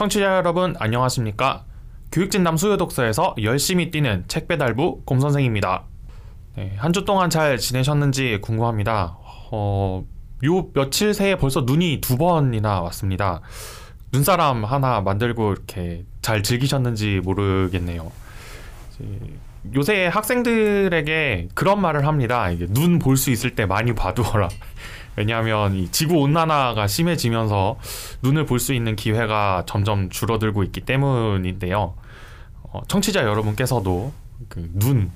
청취자 여러분 안녕하십니까? 교육진담 수요독서에서 열심히 뛰는 책 배달부 곰선생입니다. 네, 한주 동안 잘 지내셨는지 궁금합니다. 어, 요 며칠 새에 벌써 눈이 두 번이나 왔습니다. 눈사람 하나 만들고 이렇게 잘 즐기셨는지 모르겠네요. 요새 학생들에게 그런 말을 합니다. 눈 볼 수 있을 때 많이 봐두어라. 왜냐하면 이 지구 온난화가 심해지면서 눈을 볼 수 있는 기회가 점점 줄어들고 있기 때문인데요. 어, 청취자 여러분께서도 그 눈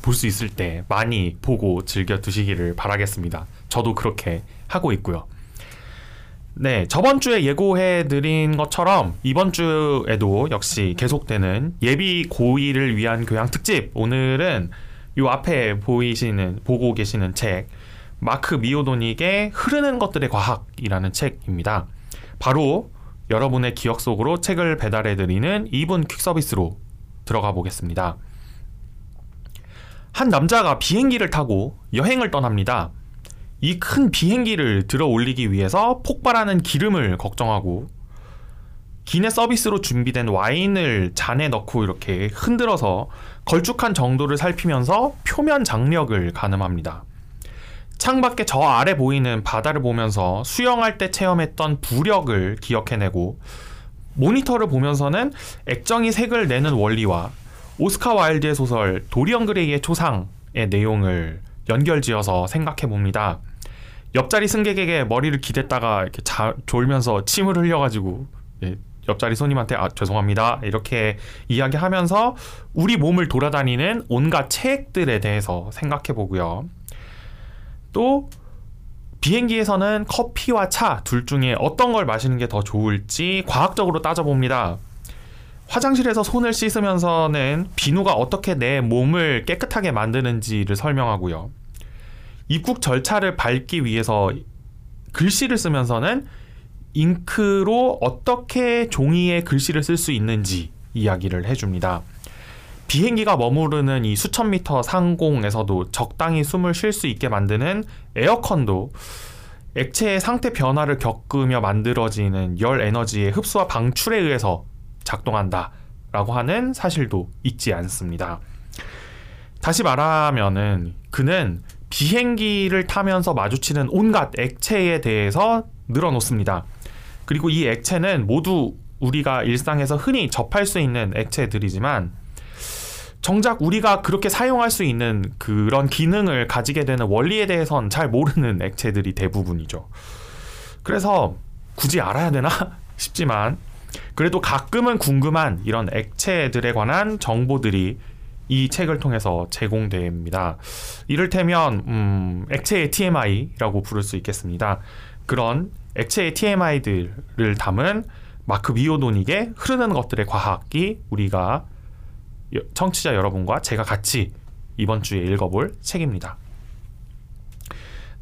볼 수 있을 때 많이 보고 즐겨 두시기를 바라겠습니다. 저도 그렇게 하고 있고요. 네, 저번 주에 예고해 드린 것처럼 이번 주에도 역시 계속되는 예비 고2를 위한 교양 특집. 오늘은 요 앞에 보이시는 보고 계시는 책 마크 미오도닉의 흐르는 것들의 과학이라는 책입니다. 바로 여러분의 기억 속으로 책을 배달해 드리는 2분 퀵 서비스로 들어가 보겠습니다. 한 남자가 비행기를 타고 여행을 떠납니다. 이 큰 비행기를 들어 올리기 위해서 폭발하는 기름을 걱정하고 기내 서비스로 준비된 와인을 잔에 넣고 이렇게 흔들어서 걸쭉한 정도를 살피면서 표면 장력을 가늠합니다. 창밖에 저 아래 보이는 바다를 보면서 수영할 때 체험했던 부력을 기억해내고 모니터를 보면서는 액정이 색을 내는 원리와 오스카 와일드의 소설 도리언 그레이의 초상의 내용을 연결지어서 생각해 봅니다. 옆자리 승객에게 머리를 기댔다가 이렇게 자, 졸면서 침을 흘려가지고 예, 옆자리 손님한테 아 죄송합니다 이렇게 이야기하면서 우리 몸을 돌아다니는 온갖 체액들에 대해서 생각해 보고요. 또 비행기에서는 커피와 차 둘 중에 어떤 걸 마시는 게 더 좋을지 과학적으로 따져봅니다. 화장실에서 손을 씻으면서는 비누가 어떻게 내 몸을 깨끗하게 만드는지를 설명하고요. 입국 절차를 밟기 위해서 글씨를 쓰면서는 잉크로 어떻게 종이에 글씨를 쓸 수 있는지 이야기를 해줍니다. 비행기가 머무르는 이 수천 미터 상공에서도 적당히 숨을 쉴 수 있게 만드는 에어컨도 액체의 상태 변화를 겪으며 만들어지는 열 에너지의 흡수와 방출에 의해서 작동한다라고 하는 사실도 잊지 않습니다. 다시 말하면은 그는 비행기를 타면서 마주치는 온갖 액체에 대해서 늘어놓습니다. 그리고 이 액체는 모두 우리가 일상에서 흔히 접할 수 있는 액체들이지만 정작 우리가 그렇게 사용할 수 있는 그런 기능을 가지게 되는 원리에 대해선 잘 모르는 액체들이 대부분이죠. 그래서 굳이 알아야 되나 싶지만 그래도 가끔은 궁금한 이런 액체들에 관한 정보들이 이 책을 통해서 제공됩니다. 이를테면 음, 액체의 TMI라고 부를 수 있겠습니다. 그런 액체의 TMI들을 담은 마크 미오도닉의 흐르는 것들의 과학이 우리가 청취자 여러분과 제가 같이 이번 주에 읽어볼 책입니다.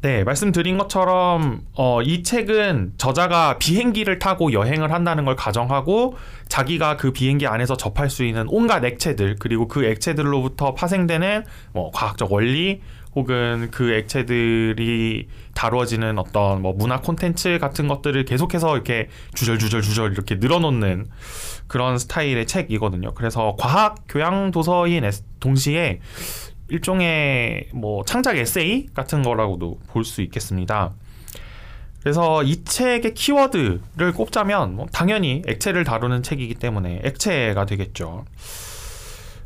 네, 말씀드린 것처럼 어, 이 책은 저자가 비행기를 타고 여행을 한다는 걸 가정하고 자기가 그 비행기 안에서 접할 수 있는 온갖 액체들 그리고 그 액체들로부터 파생되는 뭐 과학적 원리 혹은 그 액체들이 다루어지는 어떤 뭐 문화 콘텐츠 같은 것들을 계속해서 이렇게 주절주절 주절 이렇게 늘어놓는 그런 스타일의 책이거든요. 그래서 과학 교양 도서인 동시에 일종의 뭐 창작 에세이 같은 거라고도 볼 수 있겠습니다. 그래서 이 책의 키워드를 꼽자면 뭐 당연히 액체를 다루는 책이기 때문에 액체가 되겠죠.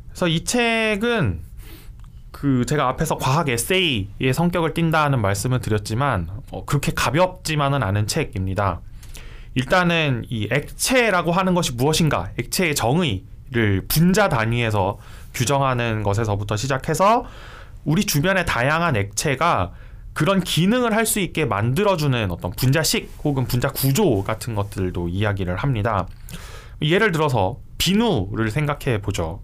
그래서 이 책은 그 제가 앞에서 과학 에세이의 성격을 띈다는 말씀을 드렸지만 어, 그렇게 가볍지만은 않은 책입니다. 일단은 이 액체라고 하는 것이 무엇인가, 액체의 정의를 분자 단위에서 규정하는 것에서부터 시작해서 우리 주변의 다양한 액체가 그런 기능을 할 수 있게 만들어주는 어떤 분자식 혹은 분자 구조 같은 것들도 이야기를 합니다. 예를 들어서 비누를 생각해 보죠.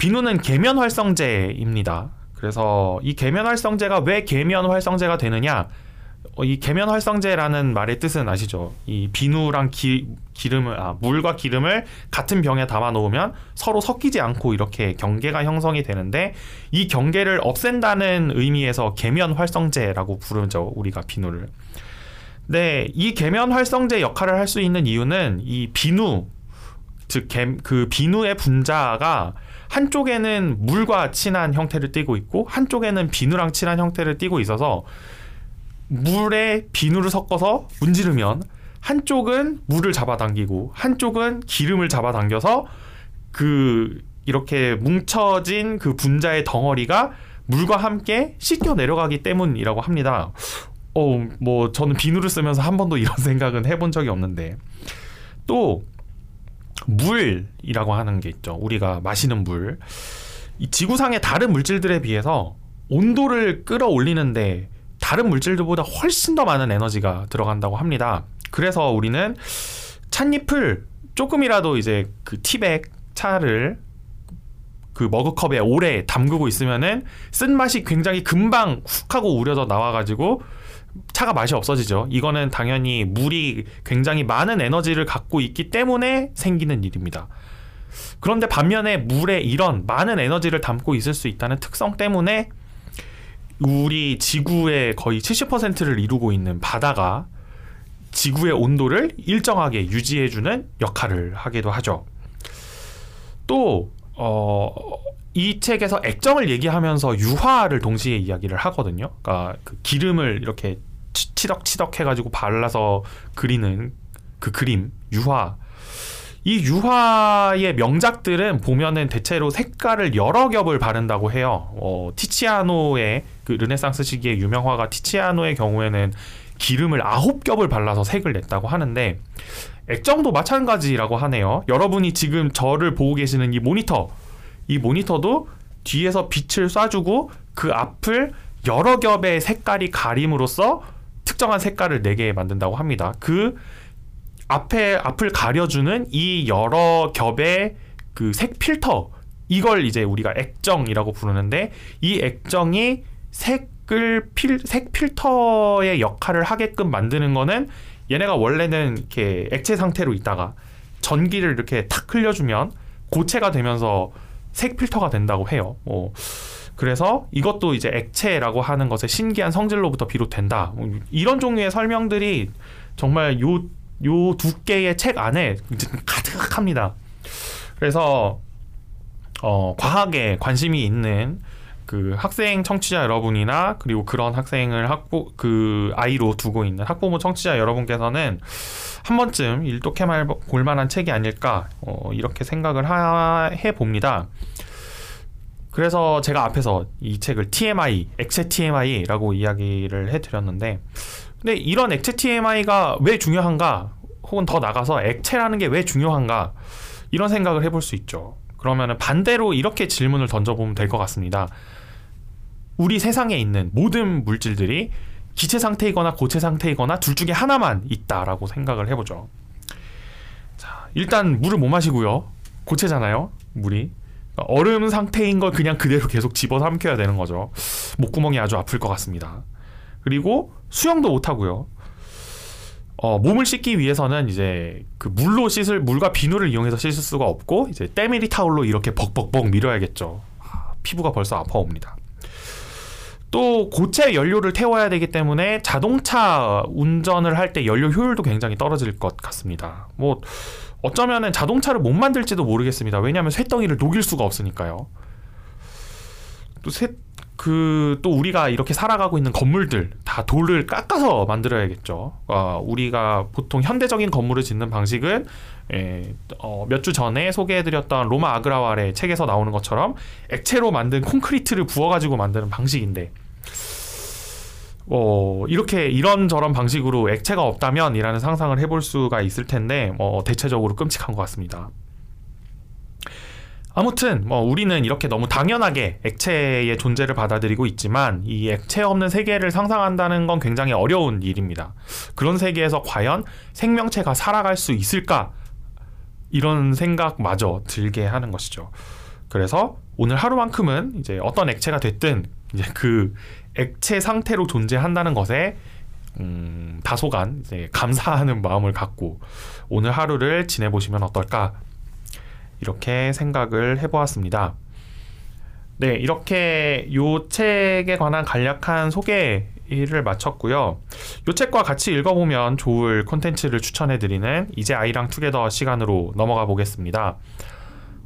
비누는 계면 활성제입니다. 그래서 이 계면 활성제가 왜 계면 활성제가 되느냐? 어, 이 계면 활성제라는 말의 뜻은 아시죠? 이 비누랑 기, 기름을 아, 물과 기름을 같은 병에 담아 놓으면 서로 섞이지 않고 이렇게 경계가 형성이 되는데 이 경계를 없앤다는 의미에서 계면 활성제라고 부르죠. 우리가 비누를. 네, 이 계면 활성제 역할을 할 수 있는 이유는 이 비누 즉그 비누의 분자가 한쪽에는 물과 친한 형태를 띠고 있고 한쪽에는 비누랑 친한 형태를 띠고 있어서 물에 비누를 섞어서 문지르면 한쪽은 물을 잡아당기고 한쪽은 기름을 잡아당겨서 그 이렇게 뭉쳐진 그 분자의 덩어리가 물과 함께 씻겨 내려가기 때문이라고 합니다. 어, 뭐 저는 비누를 쓰면서 한 번도 이런 생각은 해본 적이 없는데 또 물이라고 하는 게 있죠. 우리가 마시는 물. 이 지구상의 다른 물질들에 비해서 온도를 끌어올리는데 다른 물질들보다 훨씬 더 많은 에너지가 들어간다고 합니다. 그래서 우리는 찻잎을 조금이라도 이제 그 티백 차를 그 머그컵에 오래 담그고 있으면은 쓴 맛이 굉장히 금방 훅 하고 우려져 나와가지고 차가 맛이 없어지죠. 이거는 당연히 물이 굉장히 많은 에너지를 갖고 있기 때문에 생기는 일입니다. 그런데 반면에 물에 이런 많은 에너지를 담고 있을 수 있다는 특성 때문에 우리 지구의 거의 70%를 이루고 있는 바다가 지구의 온도를 일정하게 유지해주는 역할을 하기도 하죠. 또, 어, 이 책에서 액정을 얘기하면서 유화를 동시에 이야기를 하거든요. 그러니까 그 기름을 이렇게 치덕치덕 해가지고 발라서 그리는 그 그림, 유화. 이 유화의 명작들은 보면은 대체로 색깔을 여러 겹을 바른다고 해요. 어, 티치아노의 그 르네상스 시기의 유명 화가 티치아노의 경우에는 기름을 아홉 겹을 발라서 색을 냈다고 하는데 액정도 마찬가지라고 하네요. 여러분이 지금 저를 보고 계시는 이 모니터, 이 모니터도 뒤에서 빛을 쏴주고 그 앞을 여러 겹의 색깔이 가림으로써 특정한 색깔을 내게 만든다고 합니다. 그 앞에 앞을 가려주는 이 여러 겹의 그 색 필터 이걸 이제 우리가 액정이라고 부르는데 이 액정이 색을 필, 색 필터의 역할을 하게끔 만드는 거는 얘네가 원래는 이렇게 액체 상태로 있다가 전기를 이렇게 탁 흘려주면 고체가 되면서 색 필터가 된다고 해요. 뭐 그래서 이것도 이제 액체라고 하는 것의 신기한 성질로부터 비롯된다. 뭐 이런 종류의 설명들이 정말 요 요 두께의 책 안에 가득합니다. 그래서 어, 과학에 관심이 있는 그 학생 청취자 여러분이나 그리고 그런 학생을 학부 그 아이로 두고 있는 학부모 청취자 여러분께서는 한 번쯤 일독해 볼 만한 책이 아닐까 어, 이렇게 생각을 하, 해 봅니다. 그래서 제가 앞에서 이 책을 TMI, 액체 TMI라고 이야기를 해드렸는데, 근데 이런 액체 TMI가 왜 중요한가, 혹은 더 나가서 액체라는 게 왜 중요한가, 이런 생각을 해볼 수 있죠. 그러면 반대로 이렇게 질문을 던져보면 될 것 같습니다. 우리 세상에 있는 모든 물질들이 기체 상태이거나 고체 상태이거나 둘 중에 하나만 있다라고 생각을 해보죠. 자, 일단 물을 못 마시고요. 고체잖아요. 물이. 얼음 상태인 걸 그냥 그대로 계속 집어 삼켜야 되는 거죠. 목구멍이 아주 아플 것 같습니다. 그리고 수영도 못 하고요. 어, 몸을 씻기 위해서는 이제 그 물로 씻을 물과 비누를 이용해서 씻을 수가 없고 이제 때밀이 타올로 이렇게 벅벅벅 밀어야겠죠. 아, 피부가 벌써 아파옵니다. 또 고체 연료를 태워야 되기 때문에 자동차 운전을 할 때 연료 효율도 굉장히 떨어질 것 같습니다. 뭐 어쩌면은 자동차를 못 만들지도 모르겠습니다. 왜냐하면 쇳덩이를 녹일 수가 없으니까요. 또 새, 그, 또 우리가 이렇게 살아가고 있는 건물들 다 돌을 깎아서 만들어야겠죠. 어, 우리가 보통 현대적인 건물을 짓는 방식은 예, 어, 몇 주 전에 소개해드렸던 로마 아그라왈의 책에서 나오는 것처럼 액체로 만든 콘크리트를 부어가지고 만드는 방식인데 어, 이렇게 이런저런 방식으로 액체가 없다면이라는 상상을 해볼 수가 있을 텐데 어, 대체적으로 끔찍한 것 같습니다. 아무튼 뭐 우리는 이렇게 너무 당연하게 액체의 존재를 받아들이고 있지만 이 액체 없는 세계를 상상한다는 건 굉장히 어려운 일입니다. 그런 세계에서 과연 생명체가 살아갈 수 있을까? 이런 생각마저 들게 하는 것이죠. 그래서 오늘 하루만큼은 이제 어떤 액체가 됐든 이제 그 액체 상태로 존재한다는 것에 음, 다소간 감사하는 마음을 갖고 오늘 하루를 지내보시면 어떨까 이렇게 생각을 해보았습니다. 네, 이렇게 요 책에 관한 간략한 1을 마쳤고요. 요 책과 같이 읽어보면 좋을 콘텐츠를 추천해드리는 이제 아이랑 투게더 시간으로 넘어가 보겠습니다.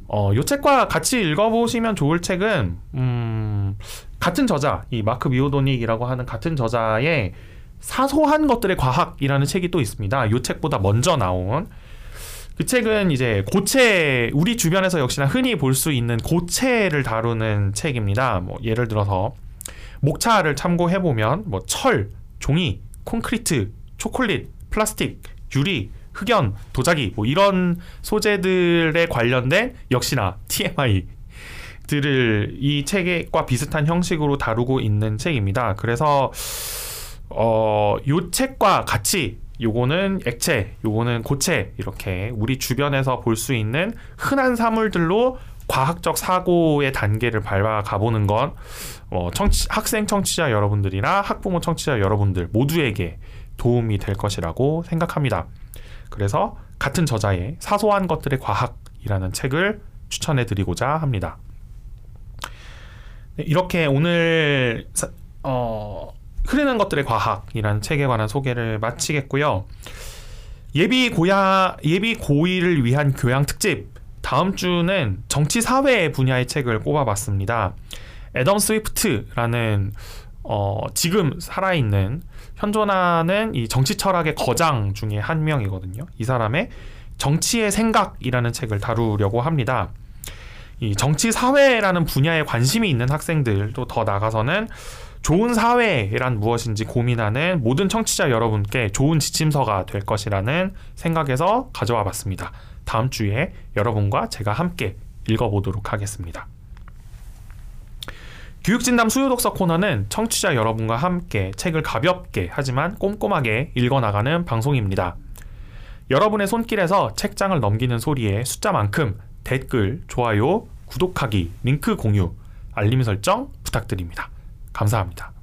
어, 요 책과 같이 읽어보시면 좋을 책은 음, 같은 저자, 이 마크 미오도닉이라고 하는 같은 저자의 사소한 것들의 과학이라는 책이 또 있습니다. 요 책보다 먼저 나온 그 책은 이제 고체 우리 주변에서 역시나 흔히 볼 수 있는 고체를 다루는 책입니다. 뭐 예를 들어서 목차를 참고해 보면 뭐 철, 종이, 콘크리트, 초콜릿, 플라스틱, 유리, 흑연, 도자기 뭐 이런 소재들에 관련된 역시나 TMI 들을 이 책과 비슷한 형식으로 다루고 있는 책입니다. 그래서 어, 요 책과 같이 요거는 액체, 요거는 고체 이렇게 우리 주변에서 볼 수 있는 흔한 사물들로 과학적 사고의 단계를 밟아 가 보는 건 어, 청취, 학생 청취자 여러분들이나 학부모 청취자 여러분들 모두에게 도움이 될 것이라고 생각합니다. 그래서 같은 저자의 사소한 것들의 과학이라는 책을 추천해 드리고자 합니다. 네, 이렇게 오늘 사, 어, 흐르는 것들의 과학이라는 책에 관한 소개를 마치겠고요. 예비 고야 예비 고의를 위한 교양 특집 다음 주는 정치 사회 분야의 책을 꼽아봤습니다. 애덤 스위프트라는 어, 지금 살아있는 현존하는 이 정치 철학의 거장 중에 한 명이거든요. 이 사람의 정치의 생각이라는 책을 다루려고 합니다. 이 정치 사회라는 분야에 관심이 있는 학생들도 더 나가서는 좋은 사회란 무엇인지 고민하는 모든 청취자 여러분께 좋은 지침서가 될 것이라는 생각에서 가져와 봤습니다. 다음 주에 여러분과 제가 함께 읽어보도록 하겠습니다. 교육진담 수요독서 코너는 청취자 여러분과 함께 책을 가볍게 하지만 꼼꼼하게 읽어나가는 방송입니다. 여러분의 손길에서 책장을 넘기는 소리의 숫자만큼 댓글, 좋아요, 구독하기, 링크 공유, 알림 설정 부탁드립니다. 감사합니다.